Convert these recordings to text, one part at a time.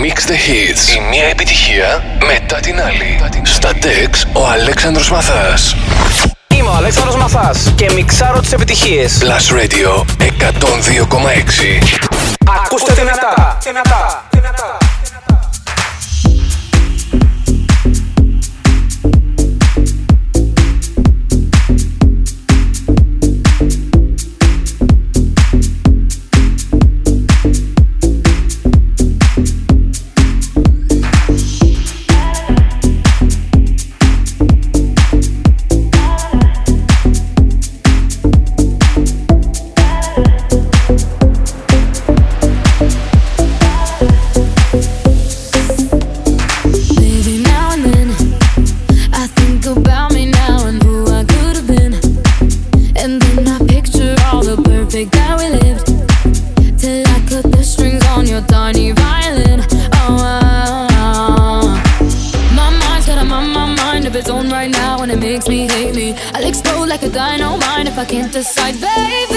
Mix the Hits. Η μία επιτυχία μετά την άλλη. Στα Dex ο Αλέξανδρος Μαθάς. Είμαι ο Αλέξανδρος Μαθάς και μιξάρω τις επιτυχίες. Plus Radio 102,6. Ακούστε δυνατά. δυνατά. δυνατά. I can't decide, baby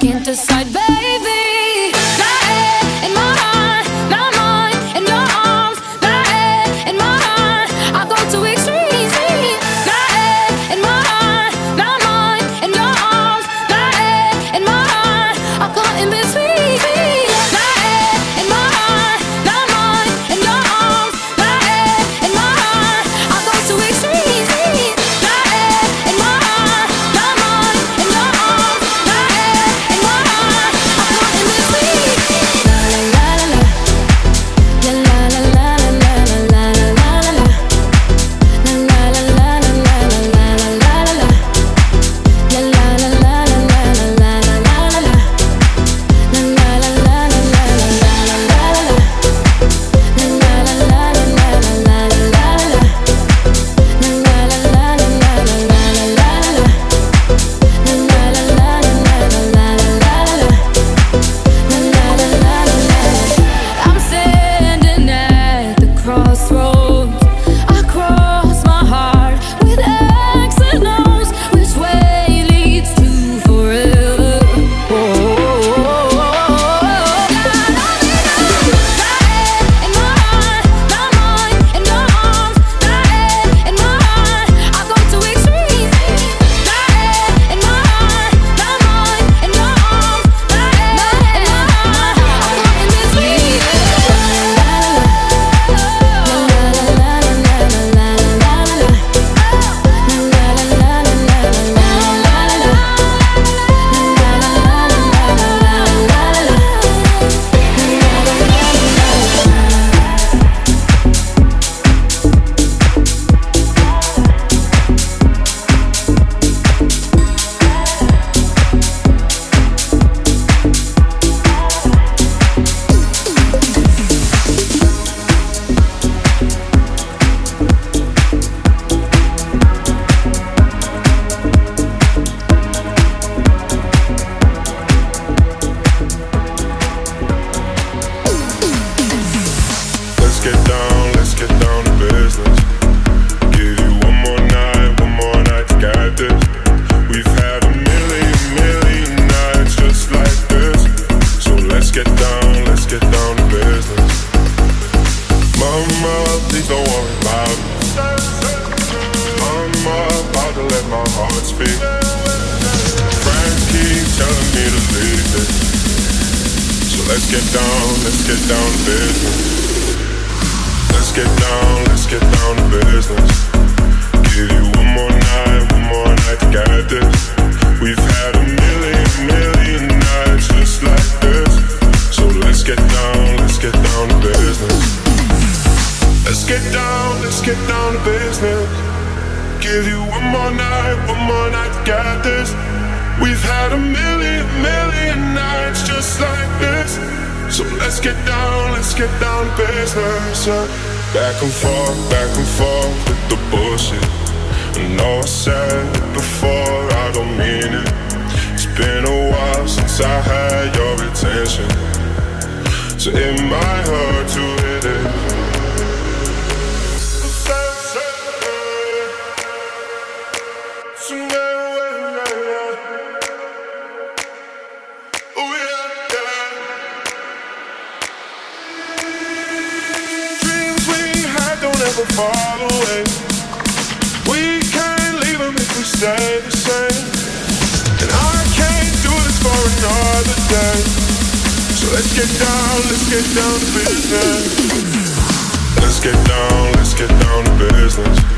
can't decide fall away We can't leave them if we stay the same And I can't do this for another day So let's get down, let's get down to business Let's get down, let's get down to business.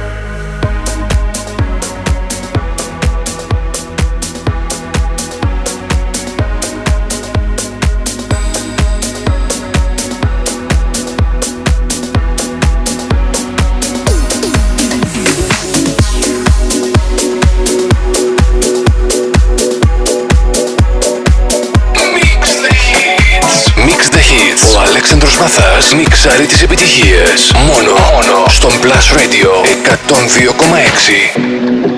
σας μίξαρε τις επιτυχίες. Μόνο, μόνο, στον Plus Radio 102,6.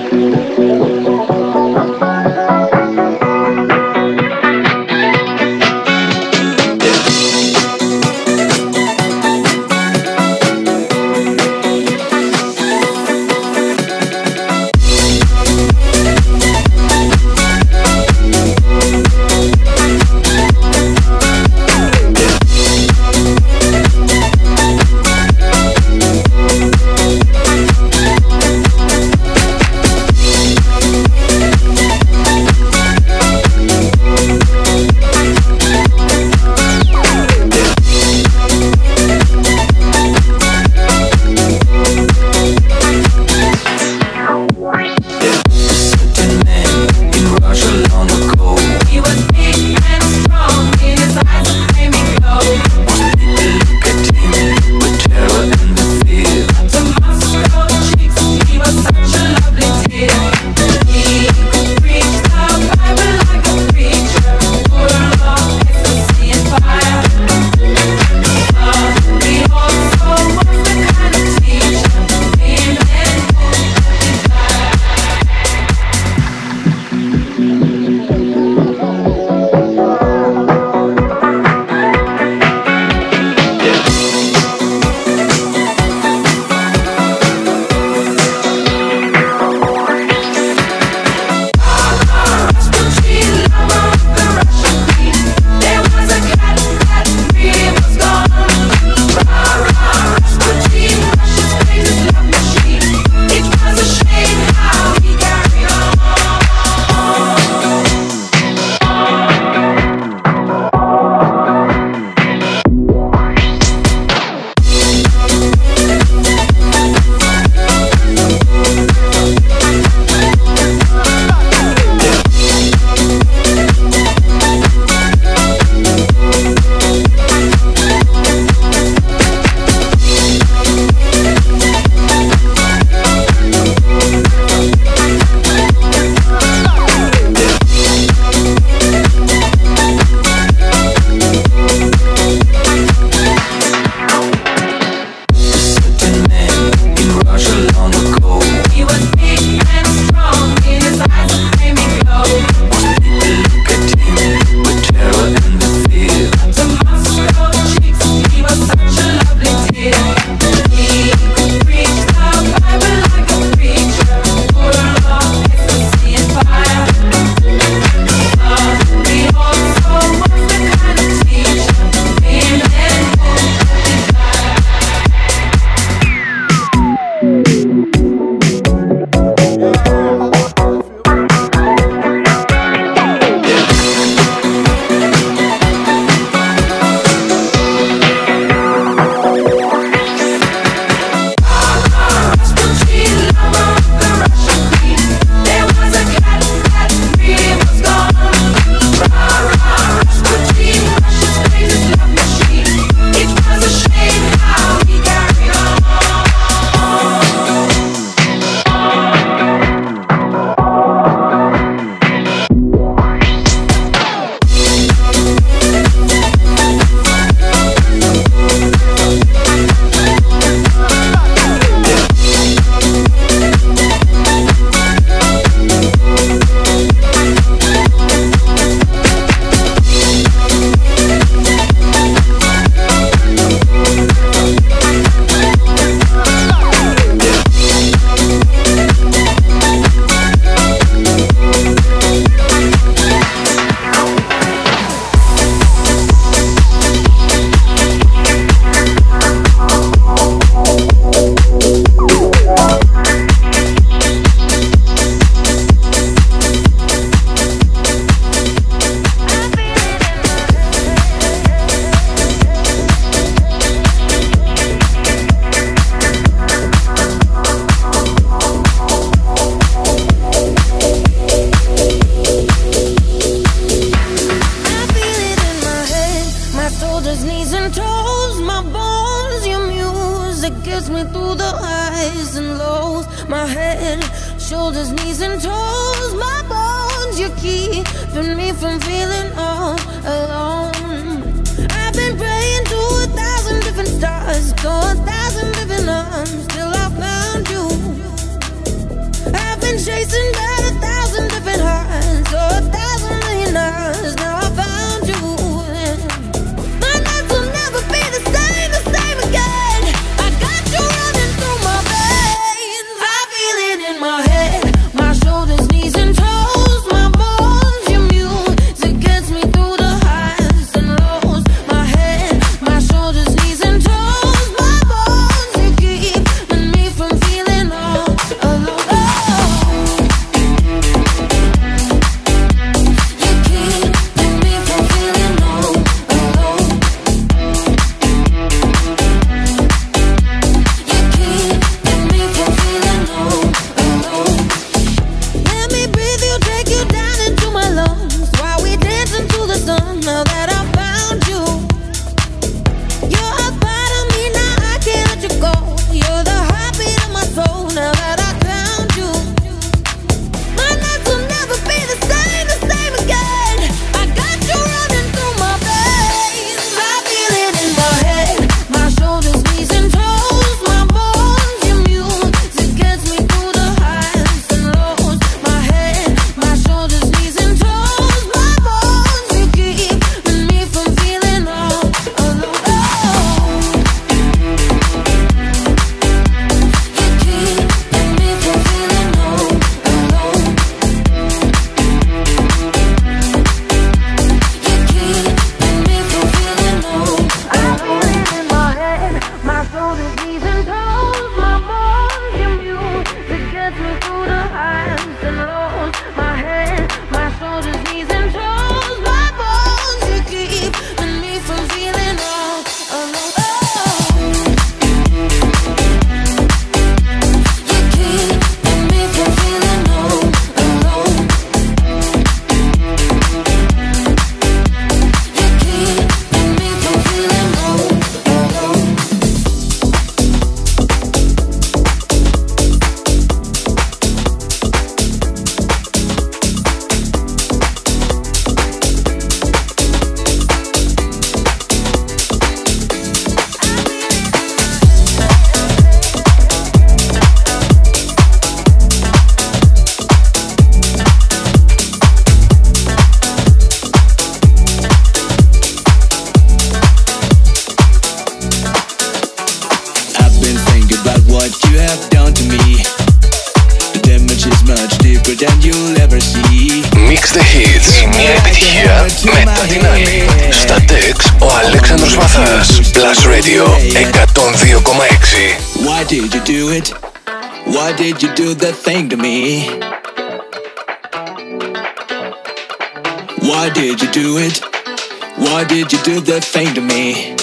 Why did you do that thing to me?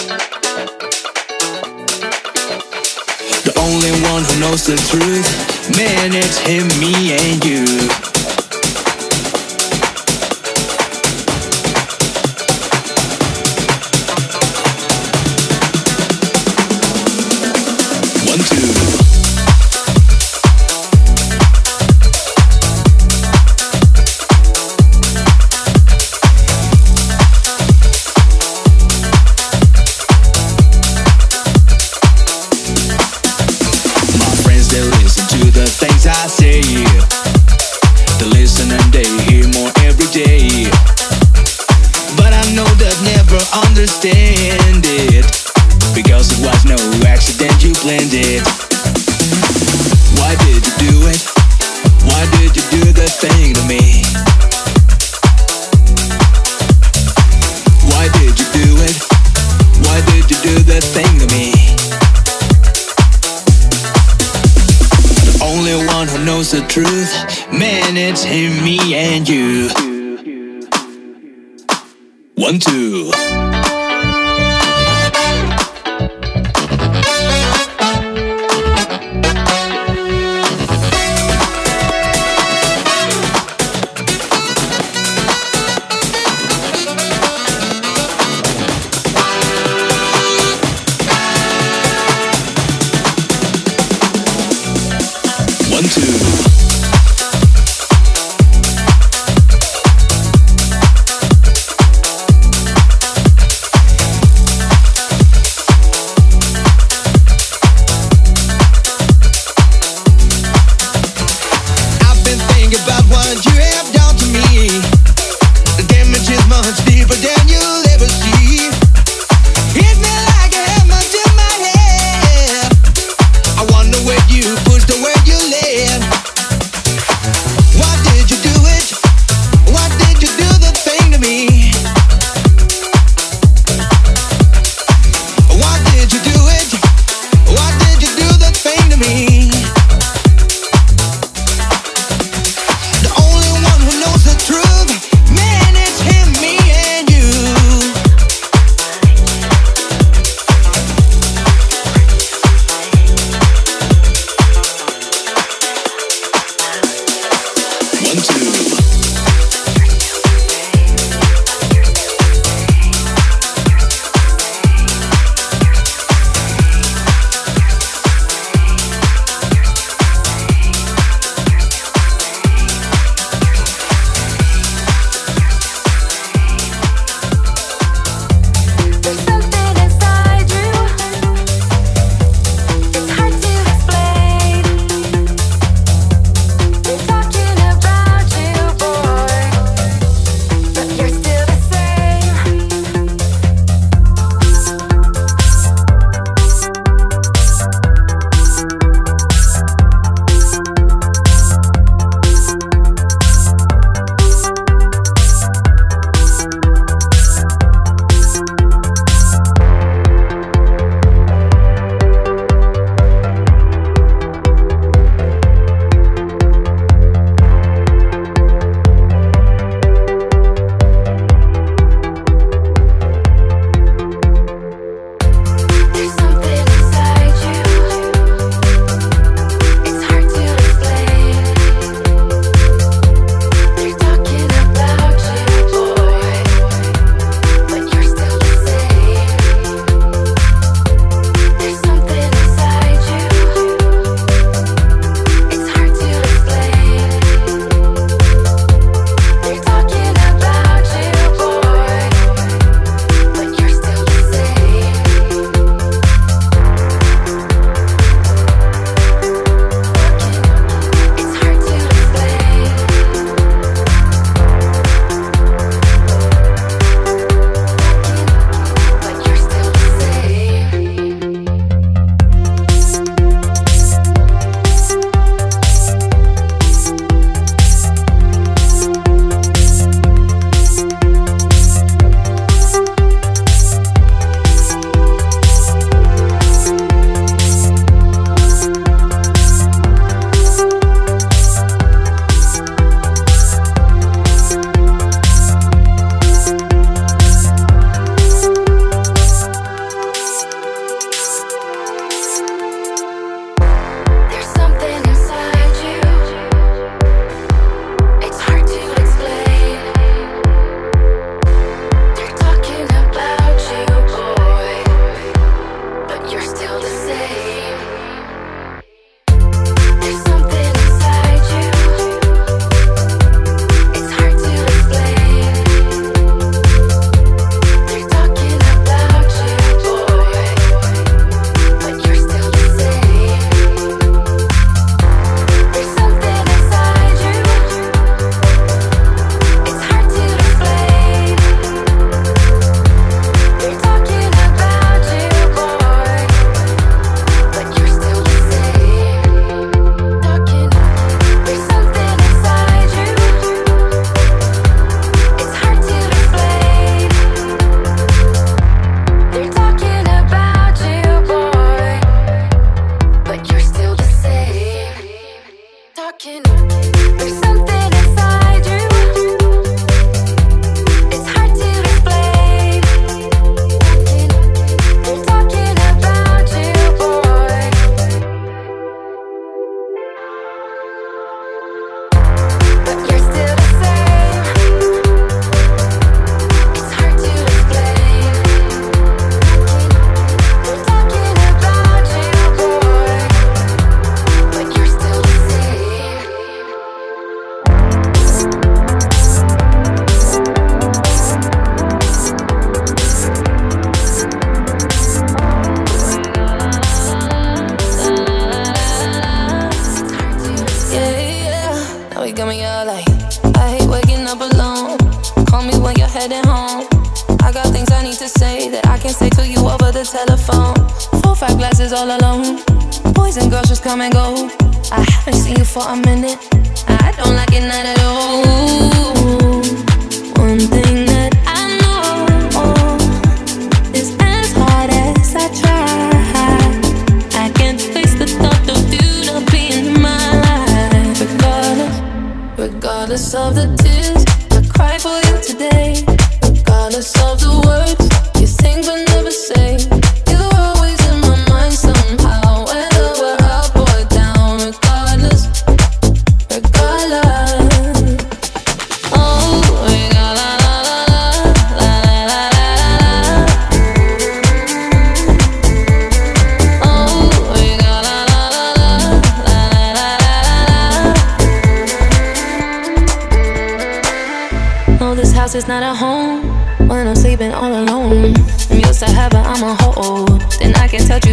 The only one who knows the truth Man, it's him, me and you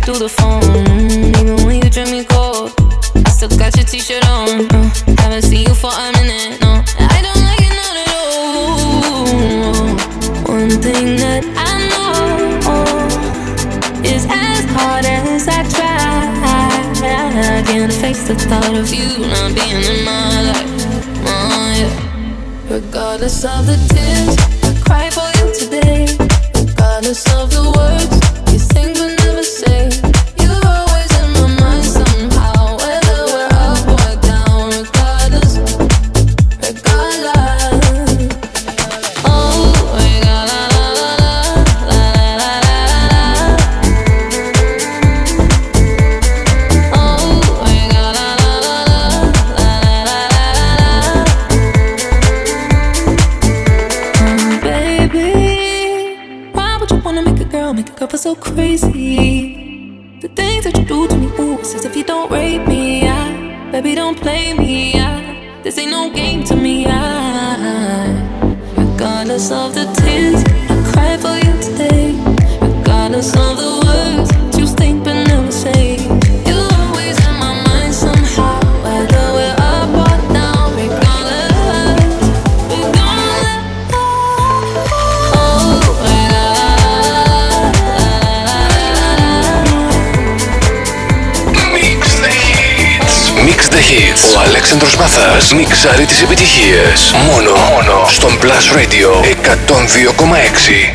through the hits. Ο Αλέξανδρος Μαθάς μιξάρει τις επιτυχίες. Μόνο, μόνο στον Plus Radio 102,6.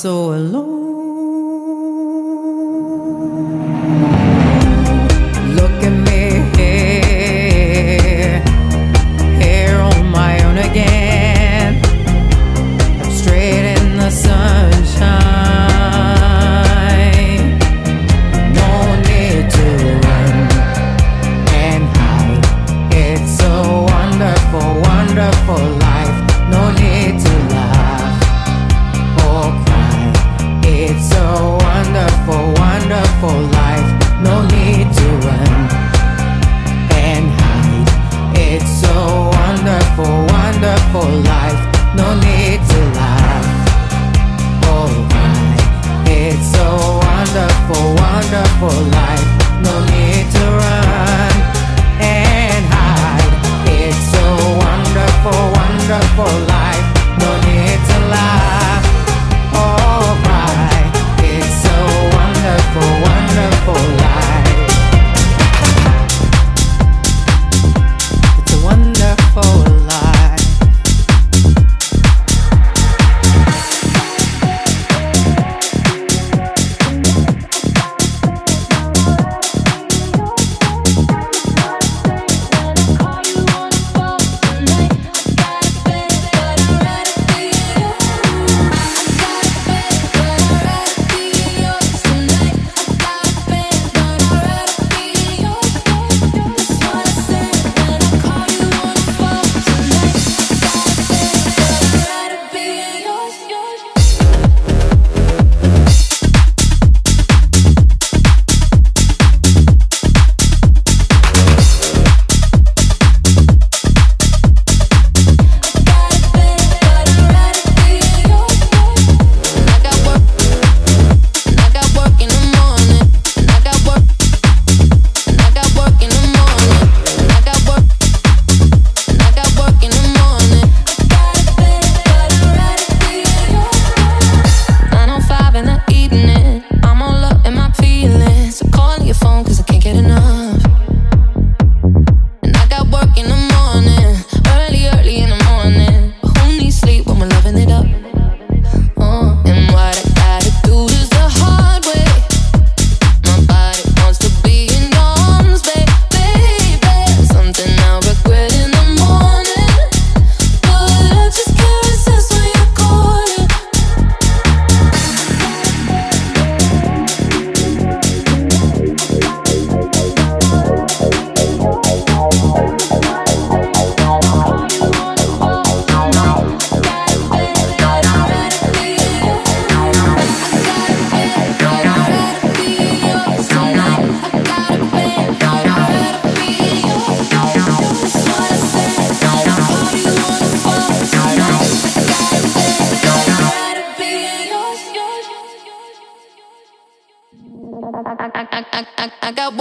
So alone.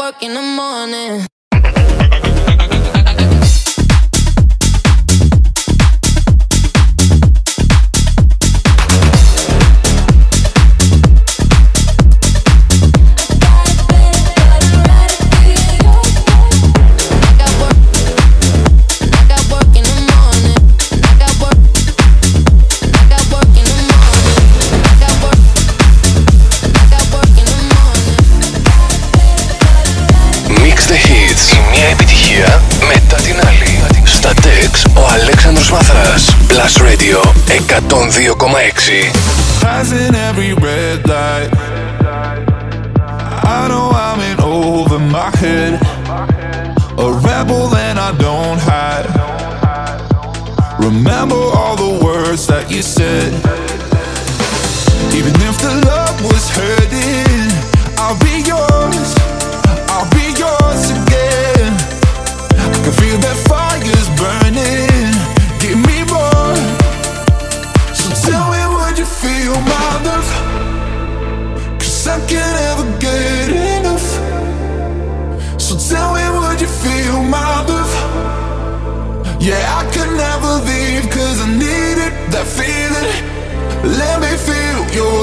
o'clock in the morning. 102,6 A rebel I don't hide. Remember all the words that you said. Even if the love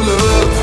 love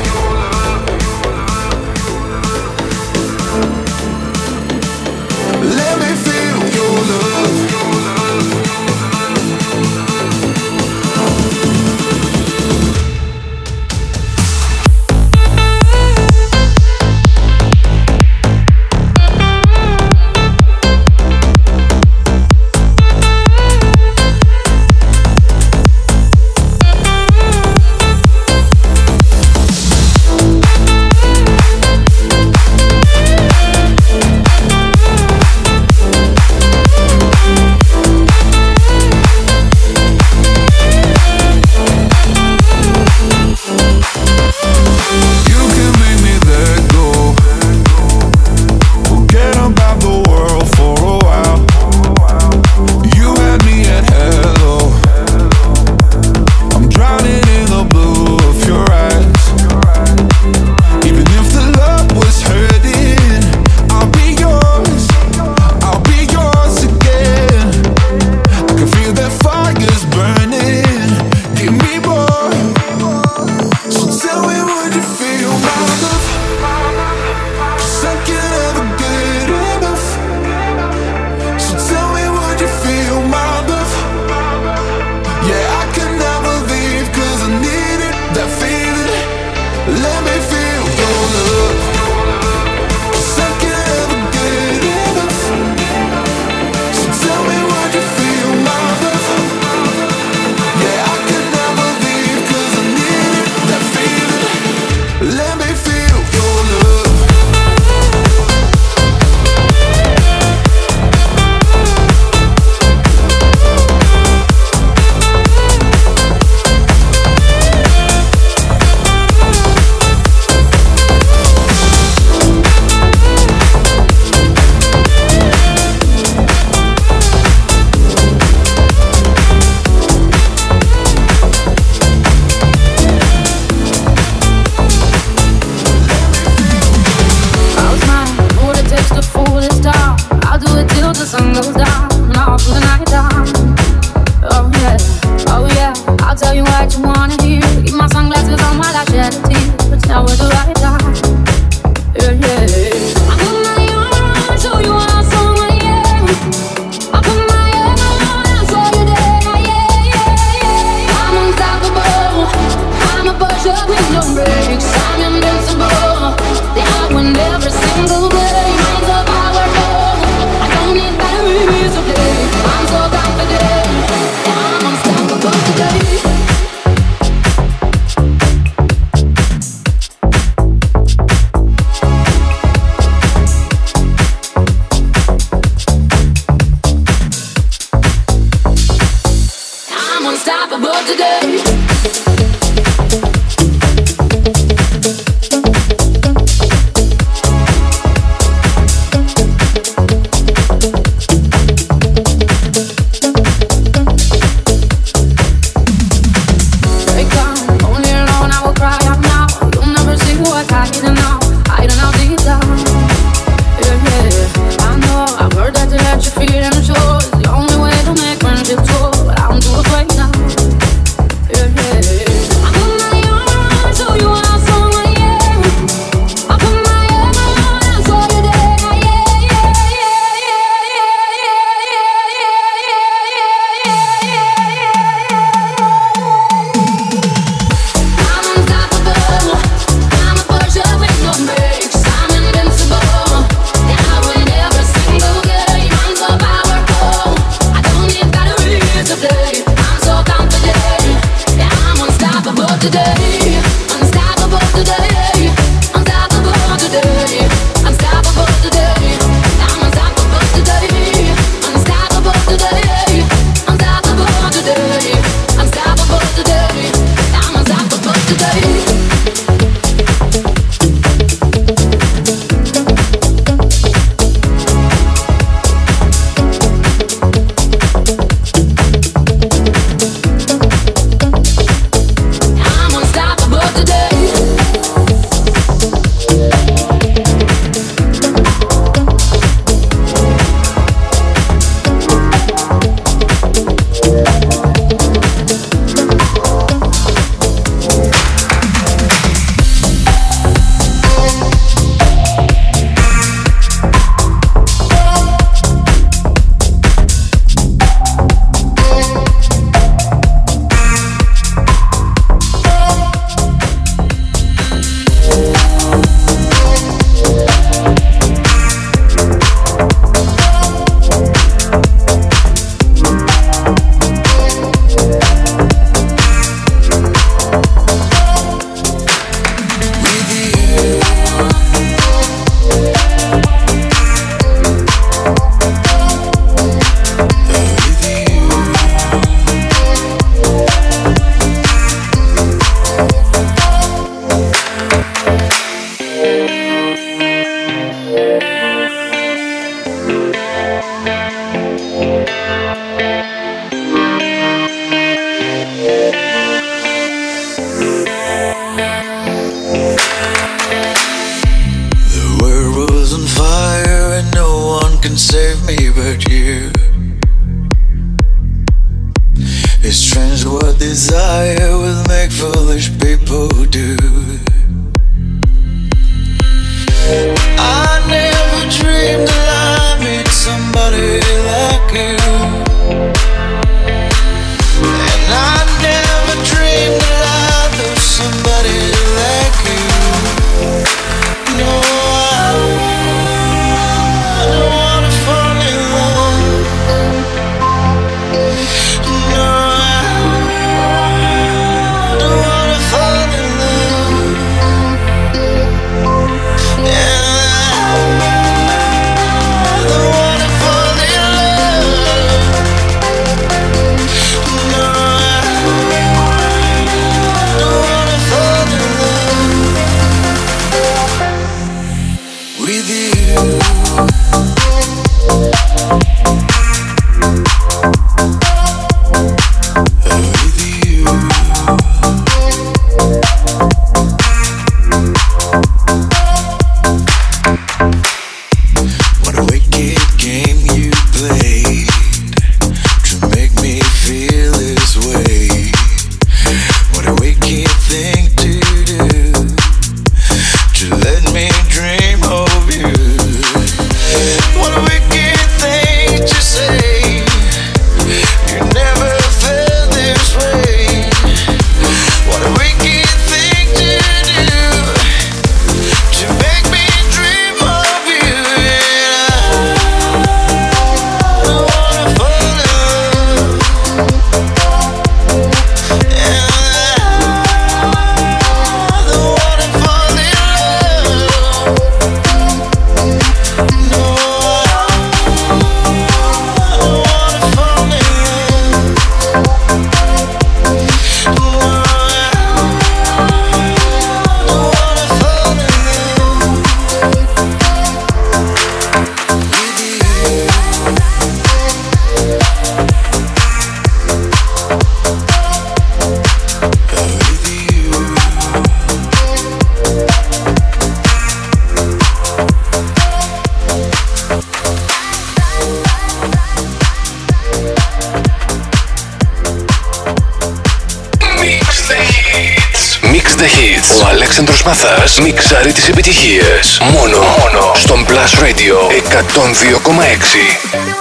μιξάρει τις επιτυχίες. Μόνο, μόνο στον Plus Radio 102,6.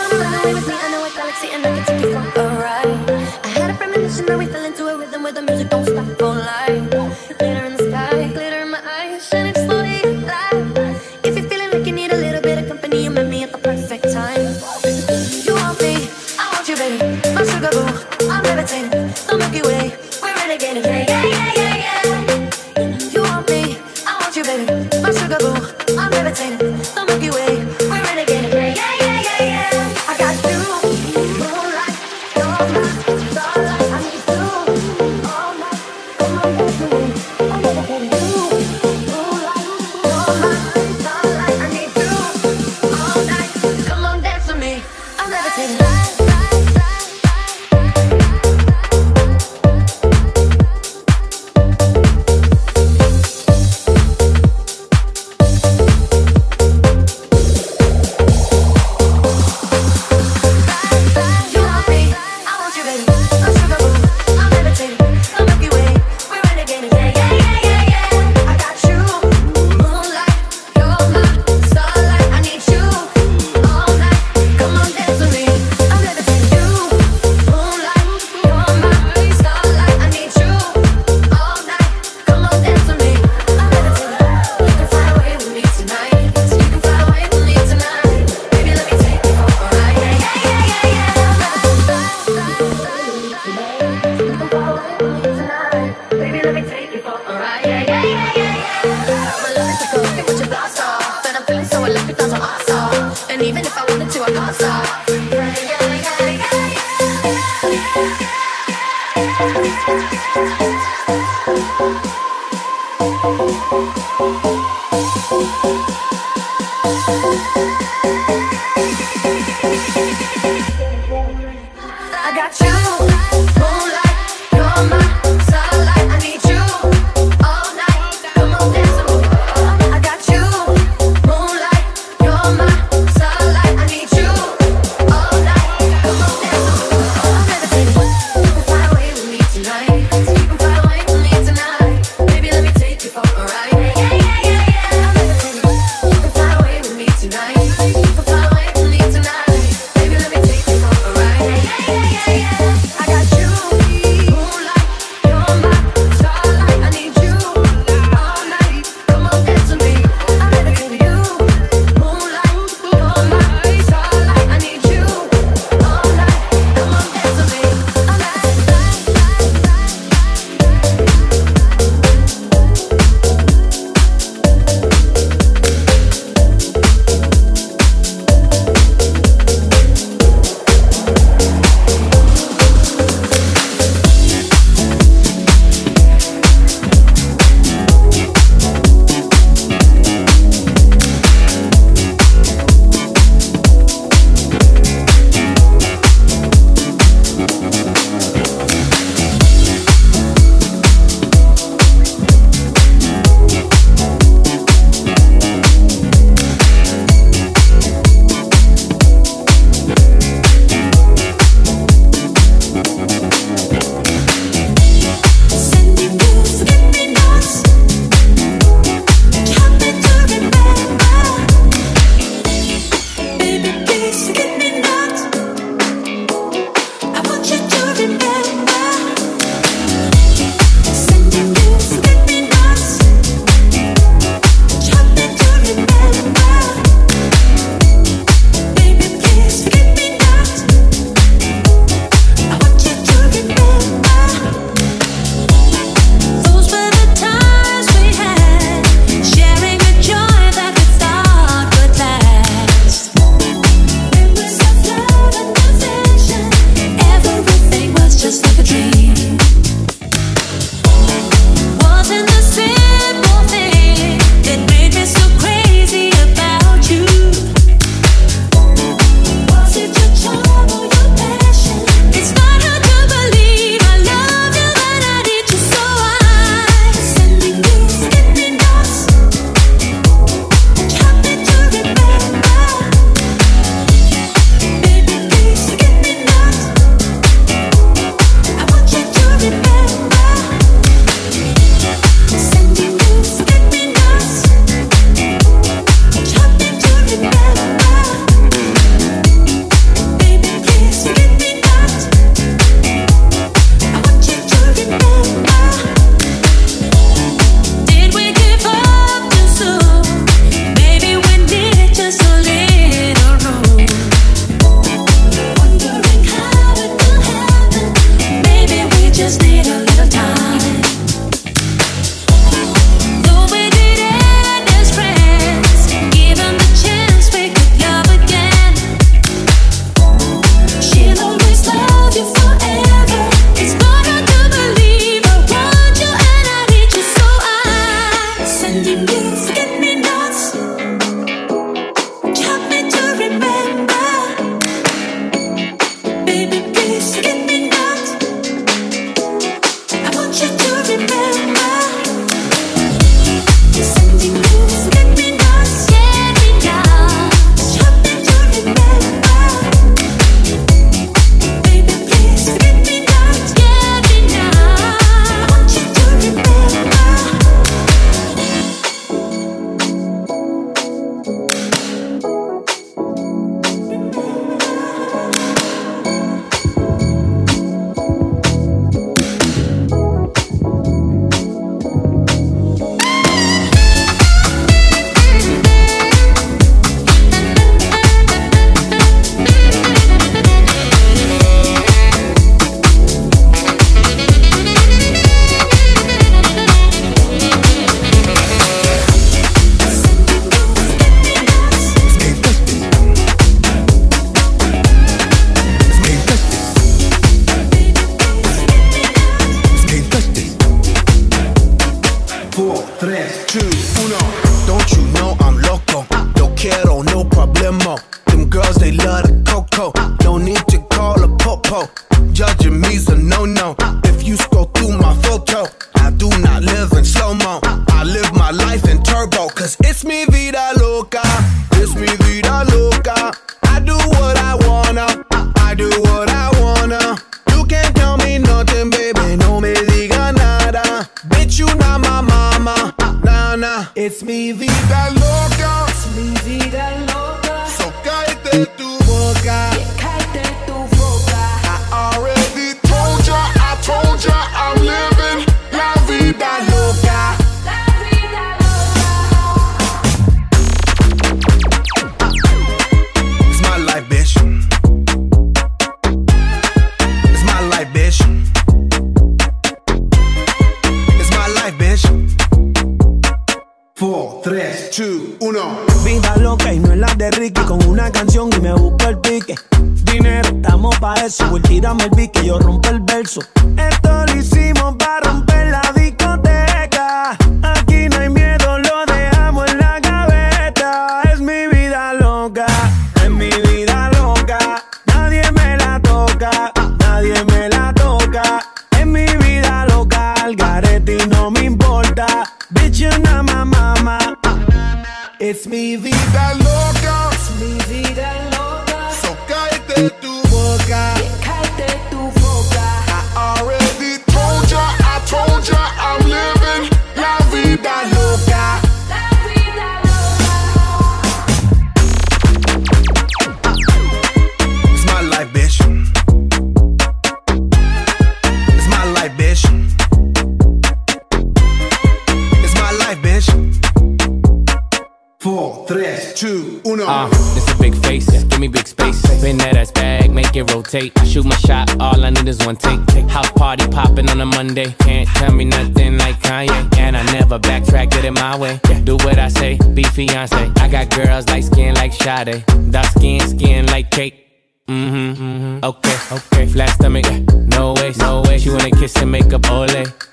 Me big space. Spin that ass bag, make it rotate. Shoot my shot, all I need is one take. House party popping on a Monday. Can't tell me nothing like Kanye. And I never backtrack, get it my way. Do what I say, Beyoncé. I got girls like skin like Sade. Dark skin, skin like cake. Mm-hmm, mm-hmm. Okay, okay. Flat stomach, no way, no way. She wanna kiss and make up, ole.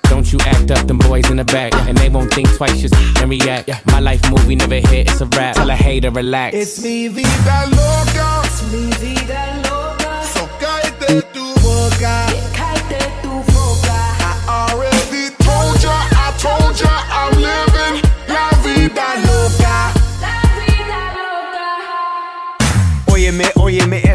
Don't you act up, them boys in the back. And they won't think twice, just and react. My life movie never hit, it's a rap. Tell a hater, relax. It's mi vida loca. It's mi vida loca. So cállate tu boca. Cállate tu boca. I already told ya, I told ya, I'm living la vida loca. Óyeme, óyeme,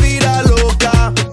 vida loca.